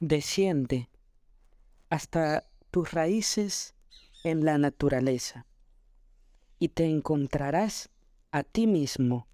desciende hasta tus raíces en la naturaleza y te encontrarás a ti mismo